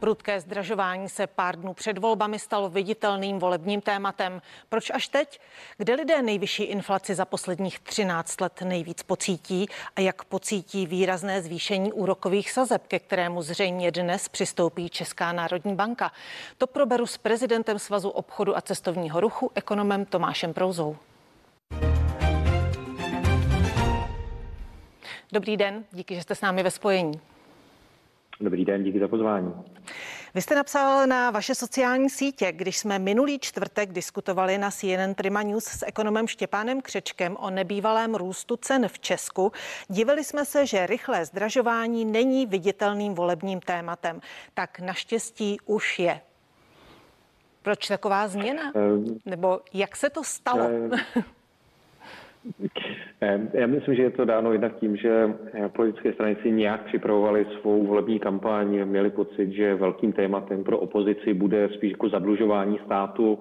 Prudké zdražování se pár dnů před volbami stalo viditelným volebním tématem. Proč až teď? Kde lidé nejvyšší inflaci za posledních 13 let nejvíc pocítí a jak pocítí výrazné zvýšení úrokových sazeb, ke kterému zřejmě dnes přistoupí Česká národní banka? To proberu s prezidentem Svazu obchodu a cestovního ruchu, ekonomem Tomášem Prouzou. Dobrý den, díky, že jste s námi ve spojení. Dobrý den, díky za pozvání. Vy jste napsal na vaše sociální sítě, když jsme minulý čtvrtek diskutovali na CNN Prima News s ekonomem Štěpánem Křečkem o nebývalém růstu cen v Česku. Divili jsme se, že rychlé zdražování není viditelným volebním tématem. Tak naštěstí už je. Proč taková změna? Um, Nebo jak se to stalo? Um, Já myslím, že je to dáno jednak tím, že politické strany si nějak připravovaly svou volební kampaň, měli pocit, že velkým tématem pro opozici bude spíš jako zadlužování státu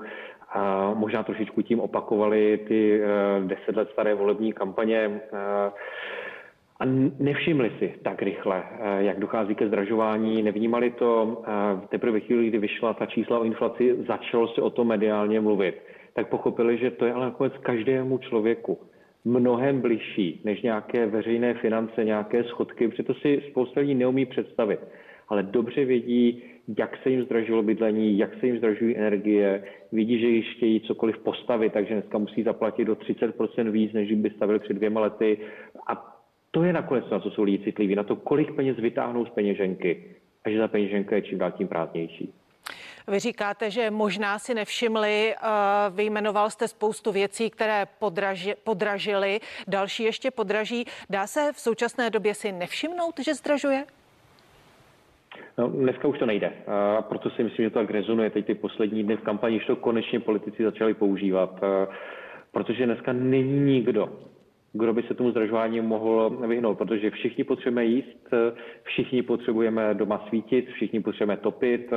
a možná trošičku tím opakovali ty eh, deset let staré volební kampaně eh, a nevšimli si tak rychle, eh, jak dochází ke zdražování, nevnímali to teprve ve chvíli, kdy vyšla ta čísla o inflaci, začalo se o tom mediálně mluvit, tak pochopili, že to je ale nakonec každému člověku mnohem bližší než nějaké veřejné finance, nějaké schodky, protože to si spousta lidí neumí představit. Ale dobře vědí, jak se jim zdražilo bydlení, jak se jim zdražují energie, vidí, že již chtějí cokoliv postavit, takže dneska musí zaplatit do 30% víc, než by stavili před dvěma lety. A to je nakonec na co jsou lidi citliví, na to, kolik peněz vytáhnou z peněženky a že ta peněženka je čím dál tím prázdnější. Vy říkáte, že možná si nevšimli, vyjmenoval jste spoustu věcí, které podraži, podražily, další ještě podraží. Dá se v současné době si nevšimnout, že zdražuje? No, dneska už to nejde. A proto si myslím, že to tak rezonuje teď ty poslední dny v kampani, že to konečně politici začali používat. Protože dneska není nikdo, kdo by se tomu zdražování mohl vyhnout, protože všichni potřebujeme jíst, všichni potřebujeme doma svítit, všichni potřebujeme topit,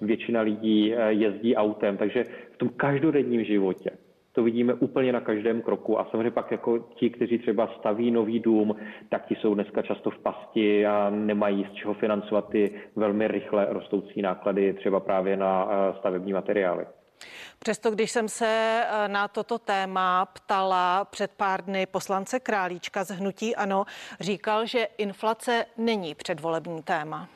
většina lidí jezdí autem, takže v tom každodenním životě to vidíme úplně na každém kroku a samozřejmě pak jako ti, kteří třeba staví nový dům, tak ti jsou dneska často v pasti a nemají z čeho financovat ty velmi rychle rostoucí náklady třeba právě na stavební materiály. Přesto, když jsem se eh, na toto téma ptala před pár dny poslance Králíčka z Hnutí Ano, říkal, že inflace není předvolební téma.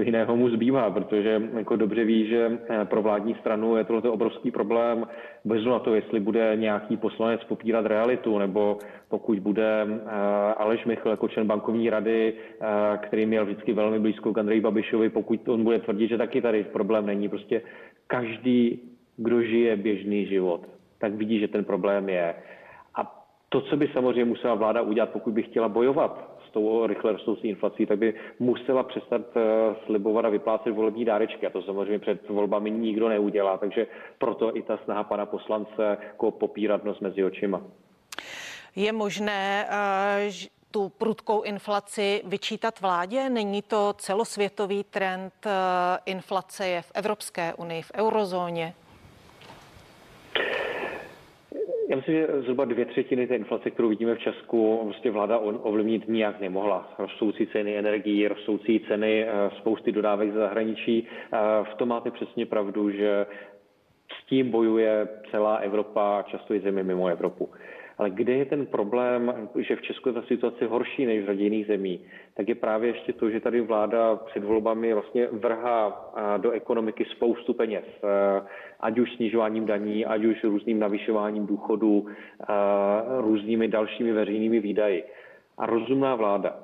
Co jiného mu zbývá, protože jako dobře ví, že eh, pro vládní stranu je tohle obrovský problém, bez na to, jestli bude nějaký poslanec popírat realitu, nebo pokud bude eh, Aleš Michl jako člen bankovní rady, eh, který měl vždycky velmi blízko k Andreji Babišovi, pokud on bude tvrdit, že taky tady problém není. Prostě každý, kdo žije běžný život, tak vidí, že ten problém je. A to, co by samozřejmě musela vláda udělat, pokud by chtěla bojovat tou rychle rostoucí inflací, tak by musela přestat eh, slibovat a vyplácet volební dárečky. A to samozřejmě před volbami nikdo neudělá, takže proto i ta snaha pana poslance jako popírat nos mezi očima. Je možné, eh, tu prudkou inflaci vyčítat vládě? Není to celosvětový trend eh, inflace je v Evropské unii, v eurozóně? Já myslím, že zhruba dvě třetiny té inflace, kterou vidíme v Česku, vlastně vláda ovlivnit nijak nemohla. Rostoucí ceny energií, rostoucí ceny eh, spousty dodávek ze zahraničí. V tom máte přesně pravdu, že s tím bojuje celá Evropa, často i země mimo Evropu. Ale kde je ten problém, že v Česku je ta situace horší než v řadě jiných zemí, tak je právě ještě to, že tady vláda před volbami vlastně vrhá do ekonomiky spoustu peněz, ať už snižováním daní, ať už různým navyšováním důchodů, různými dalšími veřejnými výdaji. A rozumná vláda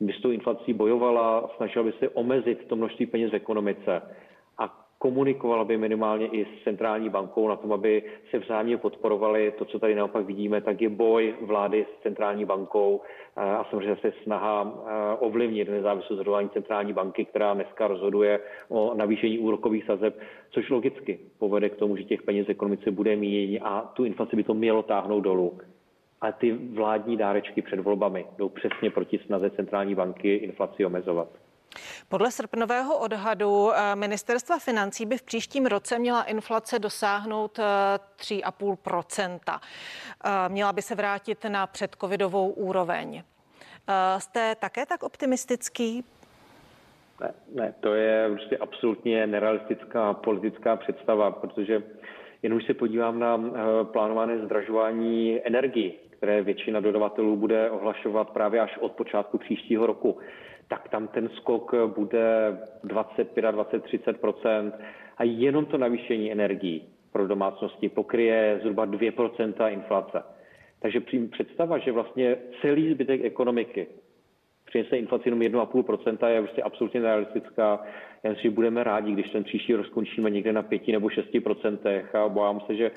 by s tou inflací bojovala, snažila by se omezit to množství peněz v ekonomice komunikovala by minimálně i s centrální bankou na tom, aby se vzájemně podporovali. To, co tady naopak vidíme, tak je boj vlády s centrální bankou a samozřejmě se snaha ovlivnit nezávislost rozhodování centrální banky, která dneska rozhoduje o navýšení úrokových sazeb, což logicky povede k tomu, že těch peněz ekonomice bude méně a tu inflaci by to mělo táhnout dolů. Ale ty vládní dárečky před volbami jdou přesně proti snaze centrální banky inflaci omezovat. Podle srpnového odhadu eh, ministerstva financí by v příštím roce měla inflace dosáhnout 3,5 eh, eh, Měla by se vrátit na předcovidovou úroveň. Jste také tak optimistický? Ne, ne, to je prostě absolutně nerealistická politická představa, protože jen už se podívám na plánované zdražování energii, které většina dodavatelů bude ohlašovat právě až od počátku příštího roku tak tam ten skok bude 25, 20, 30% a jenom to navýšení energií pro domácnosti pokryje zhruba 2% inflace. Takže představa, že vlastně celý zbytek ekonomiky přinese inflaci jenom 1,5% je prostě absolutně nerealistická. Já si budeme rádi, když ten příští rok skončíme někde na 5 nebo 6% a obávám se, že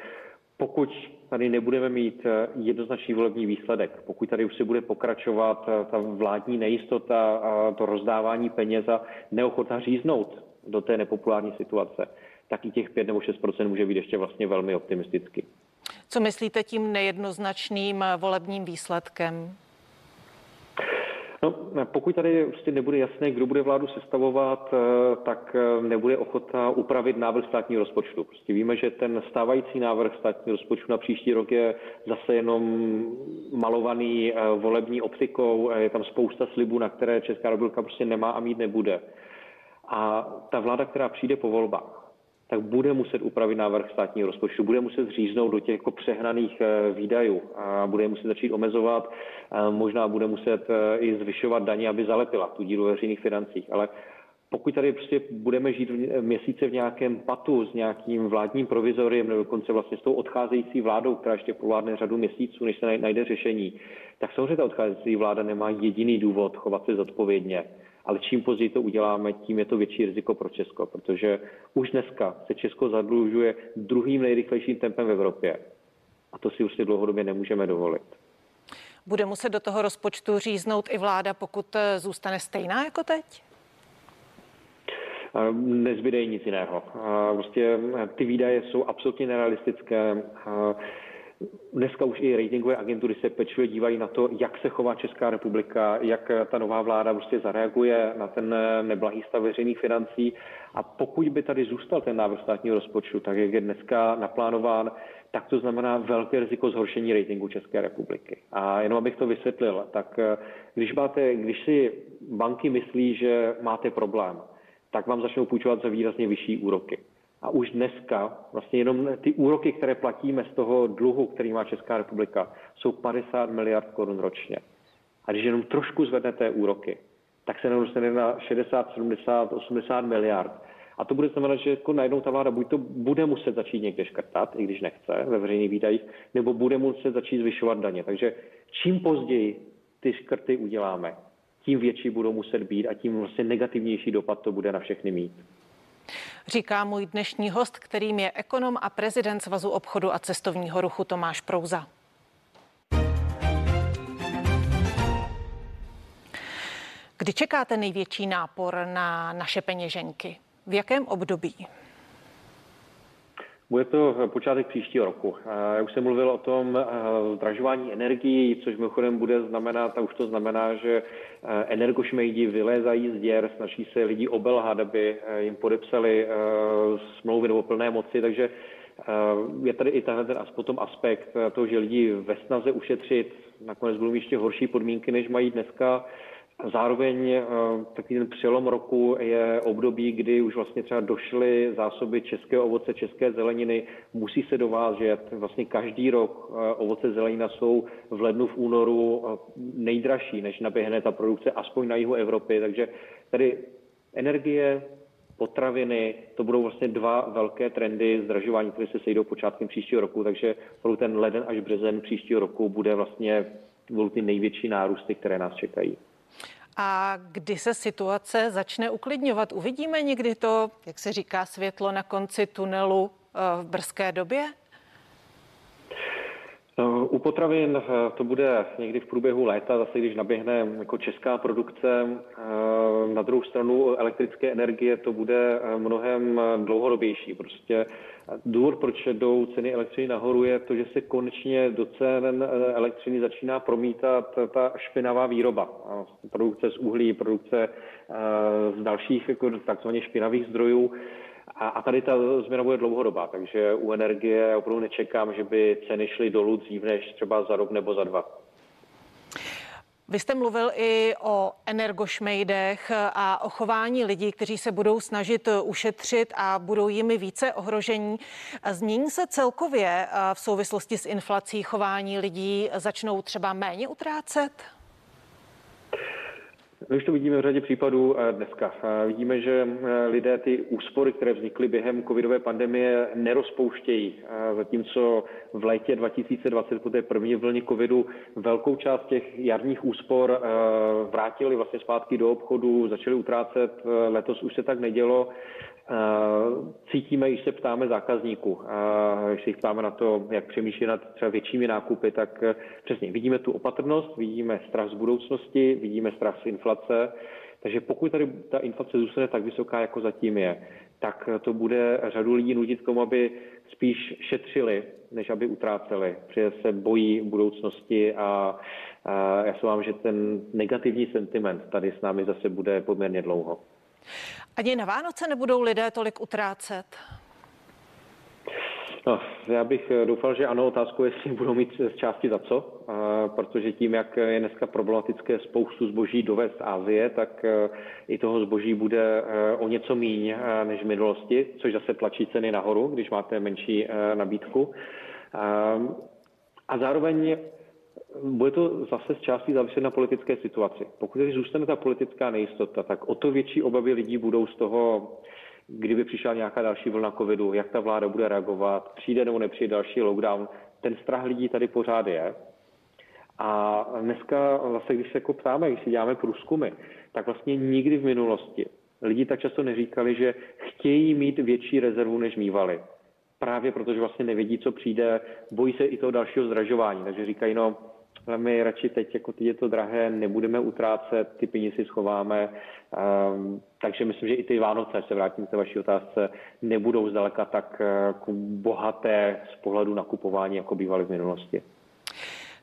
pokud tady nebudeme mít eh, jednoznačný volební výsledek, pokud tady už se bude pokračovat eh, ta vládní nejistota a to rozdávání peněz a neochota říznout do té nepopulární situace, tak i těch 5 nebo 6% může být ještě vlastně velmi optimisticky. Co myslíte tím nejednoznačným eh, volebním výsledkem? No, pokud tady prostě nebude jasné, kdo bude vládu sestavovat, eh, tak eh, nebude ochota upravit návrh státního rozpočtu. Prostě víme, že ten stávající návrh státního rozpočtu na příští rok je zase jenom malovaný eh, volební optikou. Je tam spousta slibů, na které Česká republika prostě nemá a mít nebude. A ta vláda, která přijde po volbách, tak bude muset upravit návrh státního rozpočtu, bude muset zříznout do těch jako přehnaných eh, výdajů a bude muset začít omezovat, možná bude muset eh, i zvyšovat daně, aby zalepila tu díru veřejných financích. Ale pokud tady prostě budeme žít v měsíce v nějakém patu s nějakým vládním provizoriem nebo dokonce vlastně s tou odcházející vládou, která ještě povládne řadu měsíců, než se najde řešení, tak samozřejmě ta odcházející vláda nemá jediný důvod chovat se zodpovědně ale čím později to uděláme, tím je to větší riziko pro Česko, protože už dneska se Česko zadlužuje druhým nejrychlejším tempem v Evropě. A to si už si dlouhodobě nemůžeme dovolit. Bude muset do toho rozpočtu říznout i vláda, pokud eh, zůstane stejná jako teď? Nezbyde nic jiného. Prostě eh, ty výdaje jsou absolutně nerealistické. Dneska už i ratingové agentury se pečlivě dívají na to, jak se chová Česká republika, jak ta nová vláda prostě zareaguje na ten neblahý stav veřejných financí. A pokud by tady zůstal ten návrh státního rozpočtu, tak jak je dneska naplánován, tak to znamená velké riziko zhoršení ratingu České republiky. A jenom abych to vysvětlil, tak když, máte, když si banky myslí, že máte problém, tak vám začnou půjčovat za výrazně vyšší úroky. A už dneska vlastně jenom ty úroky, které platíme z toho dluhu, který má Česká republika, jsou 50 miliard korun ročně. A když jenom trošku zvednete úroky, tak se dostane na 60, 70, 80 miliard. A to bude znamenat, že jako najednou ta vláda buď to bude muset začít někde škrtat, i když nechce ve veřejných výdajích, nebo bude muset začít zvyšovat daně. Takže čím později ty škrty uděláme, tím větší budou muset být a tím vlastně negativnější dopad to bude na všechny mít. Říká můj dnešní host, kterým je ekonom a prezident Svazu obchodu a cestovního ruchu Tomáš Prouza. Kdy čekáte největší nápor na naše peněženky? V jakém období? Bude to počátek příštího roku. Já už jsem mluvil o tom eh, zdražování energií, což mimochodem bude znamenat, a už to znamená, že eh, energošmejdi vylézají z děr, snaží se lidi obelhat, aby eh, jim podepsali smlouvy nebo plné moci, takže je tady i tenhle ten potom aspekt toho, že lidi ve snaze ušetřit nakonec budou ještě horší podmínky, než mají dneska. Zároveň eh, takový ten přelom roku je období, kdy už vlastně třeba došly zásoby českého ovoce, české zeleniny, musí se dovážet. Vlastně každý rok eh, ovoce zelenina jsou v lednu, v únoru eh, nejdražší, než naběhne ta produkce aspoň na jihu Evropy. Takže tady energie, potraviny, to budou vlastně dva velké trendy zdražování, které se sejdou počátkem příštího roku, takže pro ten leden až březen příštího roku bude vlastně budou ty největší nárůsty, které nás čekají. A kdy se situace začne uklidňovat? Uvidíme někdy to, jak se říká, světlo na konci tunelu eh, v brzké době? U potravin eh, to bude někdy v průběhu léta, zase když naběhne jako česká produkce. Eh, Na druhou stranu elektrické energie to bude mnohem dlouhodobější. Prostě důvod, proč jdou ceny elektřiny nahoru, je to, že se konečně do cen elektřiny začíná promítat ta špinavá výroba. Produkce z uhlí, produkce z dalších jako takzvaně špinavých zdrojů. A, a tady ta změna bude dlouhodobá, takže u energie opravdu nečekám, že by ceny šly dolů dřív než třeba za rok nebo za dva. Vy jste mluvil i o energošmejdech a o chování lidí, kteří se budou snažit ušetřit a budou jimi více ohrožení. Změní se celkově eh, v souvislosti s inflací chování lidí? Začnou třeba méně utrácet? My už to vidíme v řadě případů eh, dneska. Eh, vidíme, že eh, lidé ty úspory, které vznikly během covidové pandemie, nerozpouštějí. Zatímco v létě 2020 po té první vlně covidu velkou část těch jarních úspor vrátili vlastně zpátky do obchodu, začali utrácet. Letos už se tak nedělo cítíme, když se ptáme zákazníků, když se ptáme na to, jak přemýšlí nad třeba většími nákupy, tak eh, přesně vidíme tu opatrnost, vidíme strach z budoucnosti, vidíme strach z inflace. Takže pokud tady ta inflace zůstane tak vysoká, jako zatím je, tak to bude řadu lidí nutit k tomu, aby spíš šetřili, než aby utráceli, protože se bojí budoucnosti a, a já se vám, že ten negativní sentiment tady s námi zase bude poměrně dlouho. Ani na Vánoce nebudou lidé tolik utrácet? No, já bych eh, doufal, že ano, otázku, jestli budou mít z části za co, protože tím, jak je dneska problematické spoustu zboží dovést z Ázie, tak eh, i toho zboží bude eh, o něco míň než v minulosti, což zase tlačí ceny nahoru, když máte menší nabídku. A zároveň bude to zase z části záviset na politické situaci. Pokud tady zůstane ta politická nejistota, tak o to větší obavy lidí budou z toho, kdyby přišla nějaká další vlna covidu, jak ta vláda bude reagovat, přijde nebo nepřijde další lockdown. Ten strach lidí tady pořád je. A dneska vlastně, když se jako ptáme, když si děláme průzkumy, tak vlastně nikdy v minulosti lidi tak často neříkali, že chtějí mít větší rezervu, než mývali. Právě protože vlastně nevědí, co přijde, bojí se i toho dalšího zdražování. Takže říkají, no, my radši teď, jako teď je to drahé, nebudeme utrácet, ty peníze si schováme. Um, takže myslím, že i ty Vánoce, se vrátím k vaší otázce, nebudou zdaleka tak uh, bohaté z pohledu nakupování, jako bývaly v minulosti.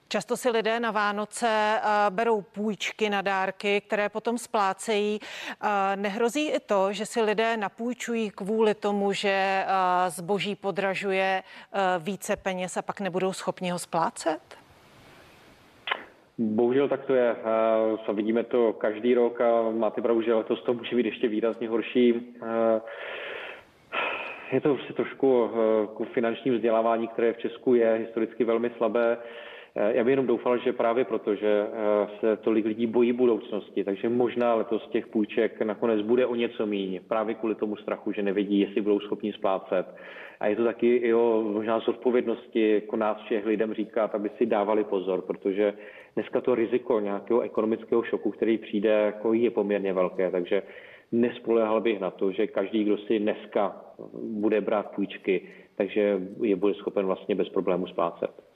Často si lidé na Vánoce uh, berou půjčky na dárky, které potom splácejí. Uh, nehrozí i to, že si lidé napůjčují kvůli tomu, že zboží podražuje více peněz a pak nebudou schopni ho splácet? Bohužel tak to je. A vidíme to každý rok a máte pravdu, že letos to může být ještě výrazně horší. Je to prostě trošku k finančním vzdělávání, které v Česku je historicky velmi slabé. Já bych jenom doufal, že právě proto, že se tolik lidí bojí budoucnosti, takže možná letos těch půjček nakonec bude o něco míň, právě kvůli tomu strachu, že nevidí, jestli budou schopni splácet. A je to taky i o možná zodpovědnosti jako nás všech lidem říkat, aby si dávali pozor, protože dneska to riziko nějakého ekonomického šoku, který přijde, jako je poměrně velké, takže nespolehal bych na to, že každý, kdo si dneska bude brát půjčky, takže je bude schopen vlastně bez problému splácet.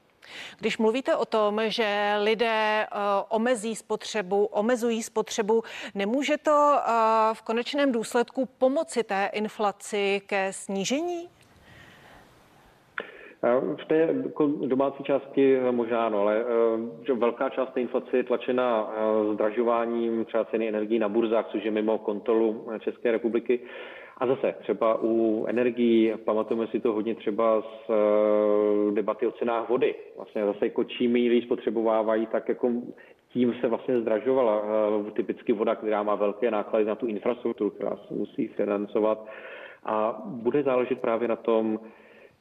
Když mluvíte o tom, že lidé uh, omezí spotřebu, omezují spotřebu, nemůže to uh, v konečném důsledku pomoci té inflaci ke snížení? V té jako domácí části možná ano, ale eh, že velká část té inflace je tlačena eh, zdražováním třeba ceny energií na burzách, což je mimo kontrolu České republiky. A zase třeba u energií, pamatujeme si to hodně třeba z eh, debaty o cenách vody. Vlastně zase jako čím ji spotřebovávají, tak jako tím se vlastně zdražovala typicky voda, která má velké náklady na tu infrastrukturu, která se musí financovat. A bude záležet právě na tom,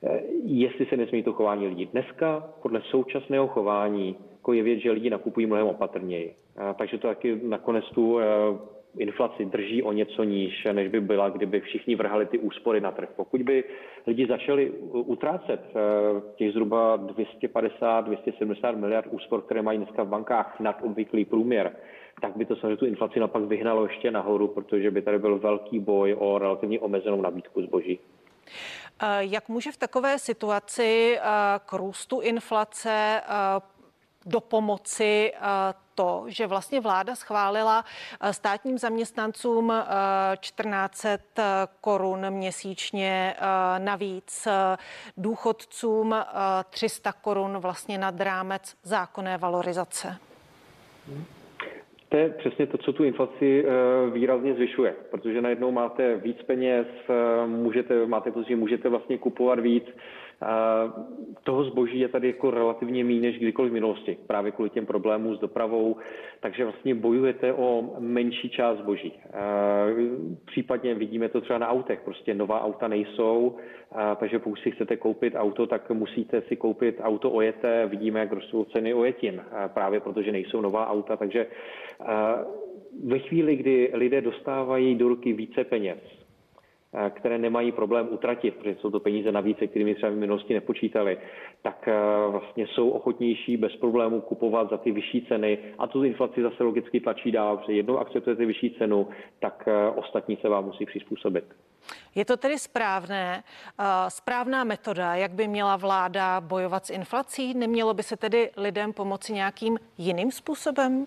Eh, jestli se nesmí to chování lidí. Dneska podle současného chování jako je věc, že lidi nakupují mnohem opatrněji. Takže to taky nakonec tu eh, inflaci drží o něco níž, než by byla, kdyby všichni vrhali ty úspory na trh. Pokud by lidi začali utrácet eh, těch zhruba 250-270 miliard úspor, které mají dneska v bankách nad obvyklý průměr, tak by to samozřejmě tu inflaci napak vyhnalo ještě nahoru, protože by tady byl velký boj o relativně omezenou nabídku zboží. Jak může v takové situaci k růstu inflace do pomoci to, že vlastně vláda schválila státním zaměstnancům 1400 korun měsíčně navíc, důchodcům 300 korun vlastně nad rámec zákonné valorizace. To je přesně to, co tu inflaci eh, výrazně zvyšuje, protože najednou máte víc peněz, eh, můžete, máte pocit, můžete vlastně kupovat víc, toho zboží je tady jako relativně méně než kdykoliv v minulosti, právě kvůli těm problémům s dopravou, takže vlastně bojujete o menší část zboží. Případně vidíme to třeba na autech, prostě nová auta nejsou, takže pokud si chcete koupit auto, tak musíte si koupit auto ojeté, vidíme, jak rostou ceny ojetin, právě protože nejsou nová auta, takže ve chvíli, kdy lidé dostávají do ruky více peněz, které nemají problém utratit, protože jsou to peníze navíc, se kterými třeba v minulosti nepočítali, tak vlastně jsou ochotnější bez problémů kupovat za ty vyšší ceny a tu inflaci zase logicky tlačí dál, protože jednou akceptujete vyšší cenu, tak ostatní se vám musí přizpůsobit. Je to tedy správné, správná metoda, jak by měla vláda bojovat s inflací? Nemělo by se tedy lidem pomoci nějakým jiným způsobem?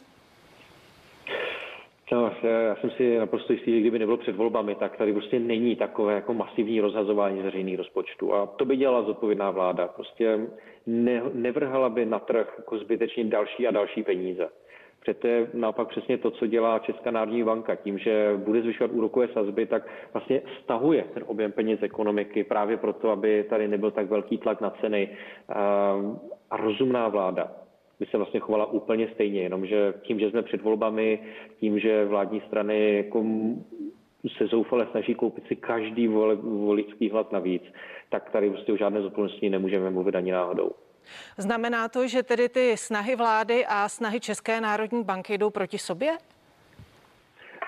No, já jsem si naprosto jistý, kdyby nebylo před volbami, tak tady prostě není takové jako masivní rozhazování veřejných rozpočtů. A to by dělala zodpovědná vláda. Prostě ne, nevrhala by na trh jako zbytečně další a další peníze. Přeto je naopak přesně to, co dělá Česká národní banka. Tím, že bude zvyšovat úrokové sazby, tak vlastně stahuje ten objem peněz ekonomiky právě proto, aby tady nebyl tak velký tlak na ceny. A rozumná vláda by se vlastně chovala úplně stejně, jenomže tím, že jsme před volbami, tím, že vládní strany jako se zoufale snaží koupit si každý voličský hlas navíc, tak tady prostě o žádné zodpovědnosti nemůžeme mluvit ani náhodou. Znamená to, že tedy ty snahy vlády a snahy České národní banky jdou proti sobě?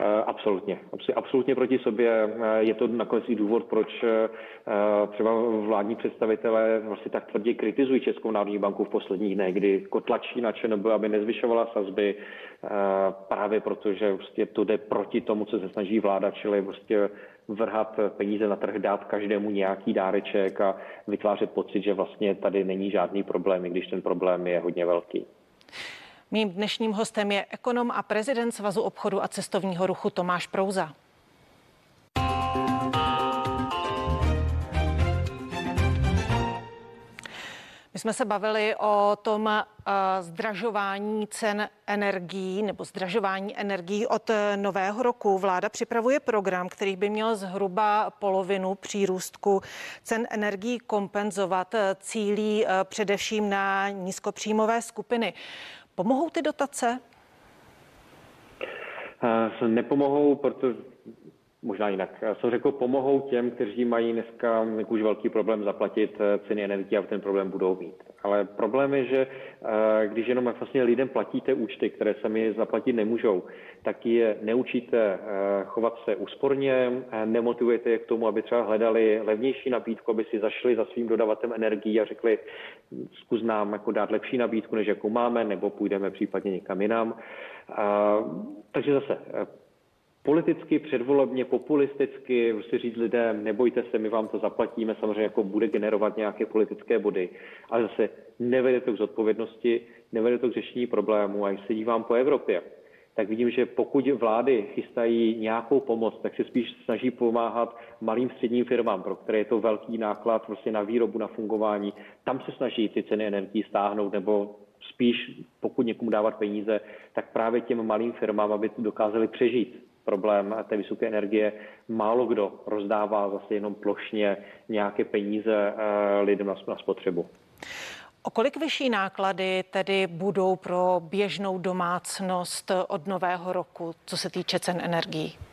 Eh, absolutně. Absolutně proti sobě. Eh, je to nakonec i důvod, proč eh, třeba vládní představitelé vlastně tak tvrdě kritizují Českou národní banku v posledních dnech, kdy tlačí na ČNB, aby nezvyšovala sazby, právě protože prostě to jde proti tomu, co se snaží vláda, čili prostě vrhat peníze na trh, dát každému nějaký dáreček a vytvářet pocit, že vlastně tady není žádný problém, i když ten problém je hodně velký. Mým dnešním hostem je ekonom a prezident Svazu obchodu a cestovního ruchu Tomáš Prouza. My jsme se bavili o tom uh, zdražování cen energií nebo zdražování energií od nového roku. Vláda připravuje program, který by měl zhruba polovinu přírůstku cen energií kompenzovat. Cílí uh, především na nízkopříjmové skupiny. Pomohou ty dotace? Uh, nepomohou, protože možná jinak. Jsem řekl, pomohou těm, kteří mají dneska už velký problém zaplatit eh, ceny energie a ten problém budou mít. Ale problém je, že eh, když jenom vlastně lidem platíte účty, které sami zaplatit nemůžou, tak je neučíte eh, chovat se úsporně, nemotivujete je k tomu, aby třeba hledali levnější nabídku, aby si zašli za svým dodavatem energií a řekli, zkus nám jako dát lepší nabídku, než jakou máme, nebo půjdeme případně někam jinam. Takže zase politicky, předvolebně, populisticky, prostě říct lidem, nebojte se, my vám to zaplatíme, samozřejmě jako bude generovat nějaké politické body, ale zase nevede to k zodpovědnosti, nevede to k řešení problému a když se dívám po Evropě, tak vidím, že pokud vlády chystají nějakou pomoc, tak se spíš snaží pomáhat malým středním firmám, pro které je to velký náklad vlastně na výrobu, na fungování. Tam se snaží ty ceny energií stáhnout nebo spíš, pokud někomu dávat peníze, tak právě těm malým firmám, aby dokázali přežít problém té vysoké energie. Málo kdo rozdává zase jenom plošně nějaké peníze eh, lidem na spotřebu. O kolik vyšší náklady tedy budou pro běžnou domácnost od nového roku, co se týče cen energií?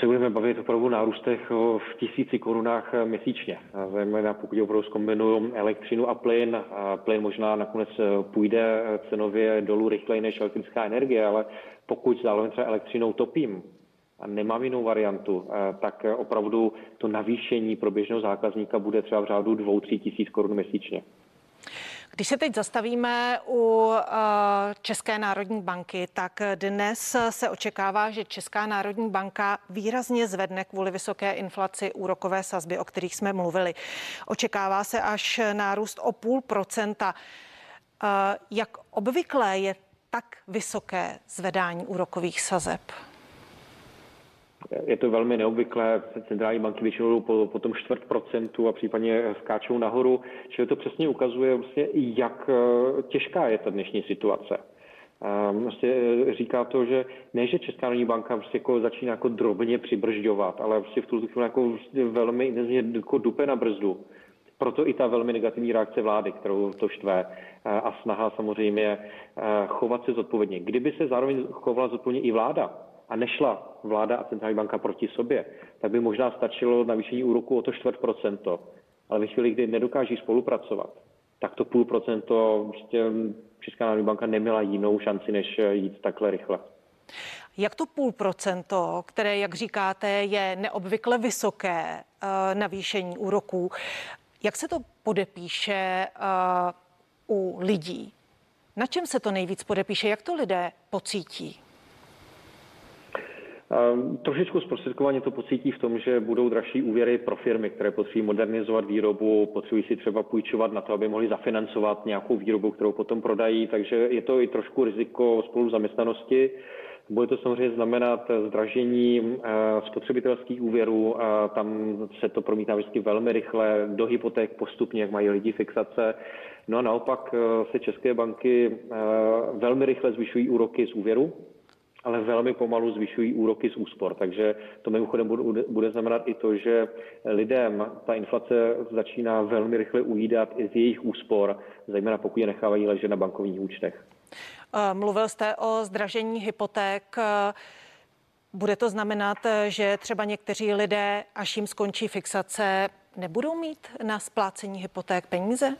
Se budeme bavit opravdu nárůstech v tisíci korunách měsíčně. Zejména pokud opravdu zkombinuju elektřinu a plyn. A plyn možná nakonec půjde cenově dolů rychleji než elektrická energie, ale pokud zároveň třeba elektřinou topím a nemám jinou variantu, tak opravdu to navýšení pro běžného zákazníka bude třeba v řádu dvou, tří tisíc korun měsíčně. Když se teď zastavíme u eh, České národní banky, tak dnes se očekává, že Česká národní banka výrazně zvedne kvůli vysoké inflaci úrokové sazby, o kterých jsme mluvili. Očekává se až nárůst o půl procenta. Jak obvyklé je tak vysoké zvedání úrokových sazeb? Je to velmi neobvyklé. Centrální banky většinou po, po tom čtvrt procentu a případně skáčou nahoru. Čili to přesně ukazuje, vlastně, jak eh, těžká je ta dnešní situace. Vlastně říká to, že ne, že Česká národní banka prostě jako začíná jako drobně přibržďovat, ale prostě v tuto chvíli jako prostě velmi intenzivně jako dupe na brzdu. Proto i ta velmi negativní reakce vlády, kterou to štve a snaha samozřejmě chovat se zodpovědně. Kdyby se zároveň chovala zodpovědně i vláda, a nešla vláda a centrální banka proti sobě, tak by možná stačilo navýšení úroku o to čtvrt procento. Ale ve chvíli, kdy nedokáží spolupracovat, tak to půl procento prostě Česká národní banka neměla jinou šanci, než jít takhle rychle. Jak to půl procento, které, jak říkáte, je neobvykle vysoké uh, navýšení úroků, jak se to podepíše uh, u lidí? Na čem se to nejvíc podepíše? Jak to lidé pocítí? Ehm, trošičku zprostředkovaně to pocítí v tom, že budou dražší úvěry pro firmy, které potřebují modernizovat výrobu, potřebují si třeba půjčovat na to, aby mohli zafinancovat nějakou výrobu, kterou potom prodají, takže je to i trošku riziko spolu zaměstnanosti. Bude to samozřejmě znamenat zdražení eh, spotřebitelských úvěrů, tam se to promítá vždycky velmi rychle do hypoték postupně, jak mají lidi fixace. No a naopak eh, se české banky eh, velmi rychle zvyšují úroky z úvěru, ale velmi pomalu zvyšují úroky z úspor. Takže to mimochodem bude znamenat i to, že lidem ta inflace začíná velmi rychle ujídat i z jejich úspor, zejména pokud je nechávají ležet na bankovních účtech. Mluvil jste o zdražení hypoték. Bude to znamenat, že třeba někteří lidé, až jim skončí fixace, nebudou mít na splácení hypoték peníze?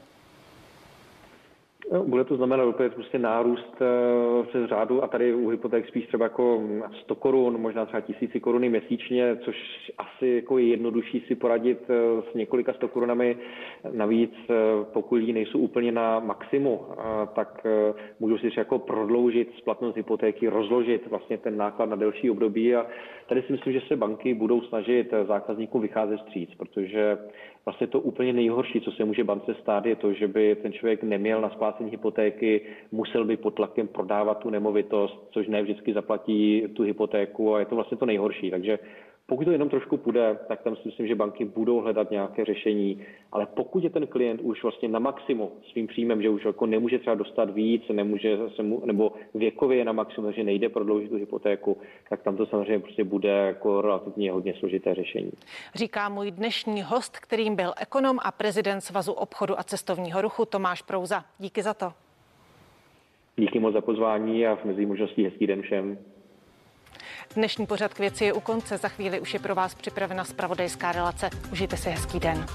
No, bude to znamenat opět prostě nárůst uh, přes řádu a tady u hypoték spíš třeba jako 100 korun, možná třeba tisíci koruny měsíčně, což asi jako je jednodušší si poradit uh, s několika 100 korunami. Navíc, uh, pokud lidi nejsou úplně na maximu, tak můžou si jako prodloužit splatnost hypotéky, rozložit vlastně ten náklad na delší období a tady si myslím, že se banky budou snažit zákazníkům vycházet stříc, protože vlastně to úplně nejhorší, co se může bance stát, je to, že by ten člověk neměl na splácení hypotéky, musel by pod tlakem prodávat tu nemovitost, což ne vždycky zaplatí tu hypotéku a je to vlastně to nejhorší. Takže pokud to jenom trošku půjde, tak tam si myslím, že banky budou hledat nějaké řešení, ale pokud je ten klient už vlastně na maximu svým příjmem, že už jako nemůže třeba dostat víc, nemůže se mu, nebo věkově je na maximum, že nejde prodloužit tu hypotéku, tak tam to samozřejmě prostě bude jako relativně hodně složité řešení. Říká můj dnešní host, kterým byl ekonom a prezident Svazu obchodu a cestovního ruchu Tomáš Prouza. Díky za to. Díky moc za pozvání a v mezi možností hezký den všem. Dnešní pořad k věci je u konce. Za chvíli už je pro vás připravena spravodajská relace. Užijte si hezký den.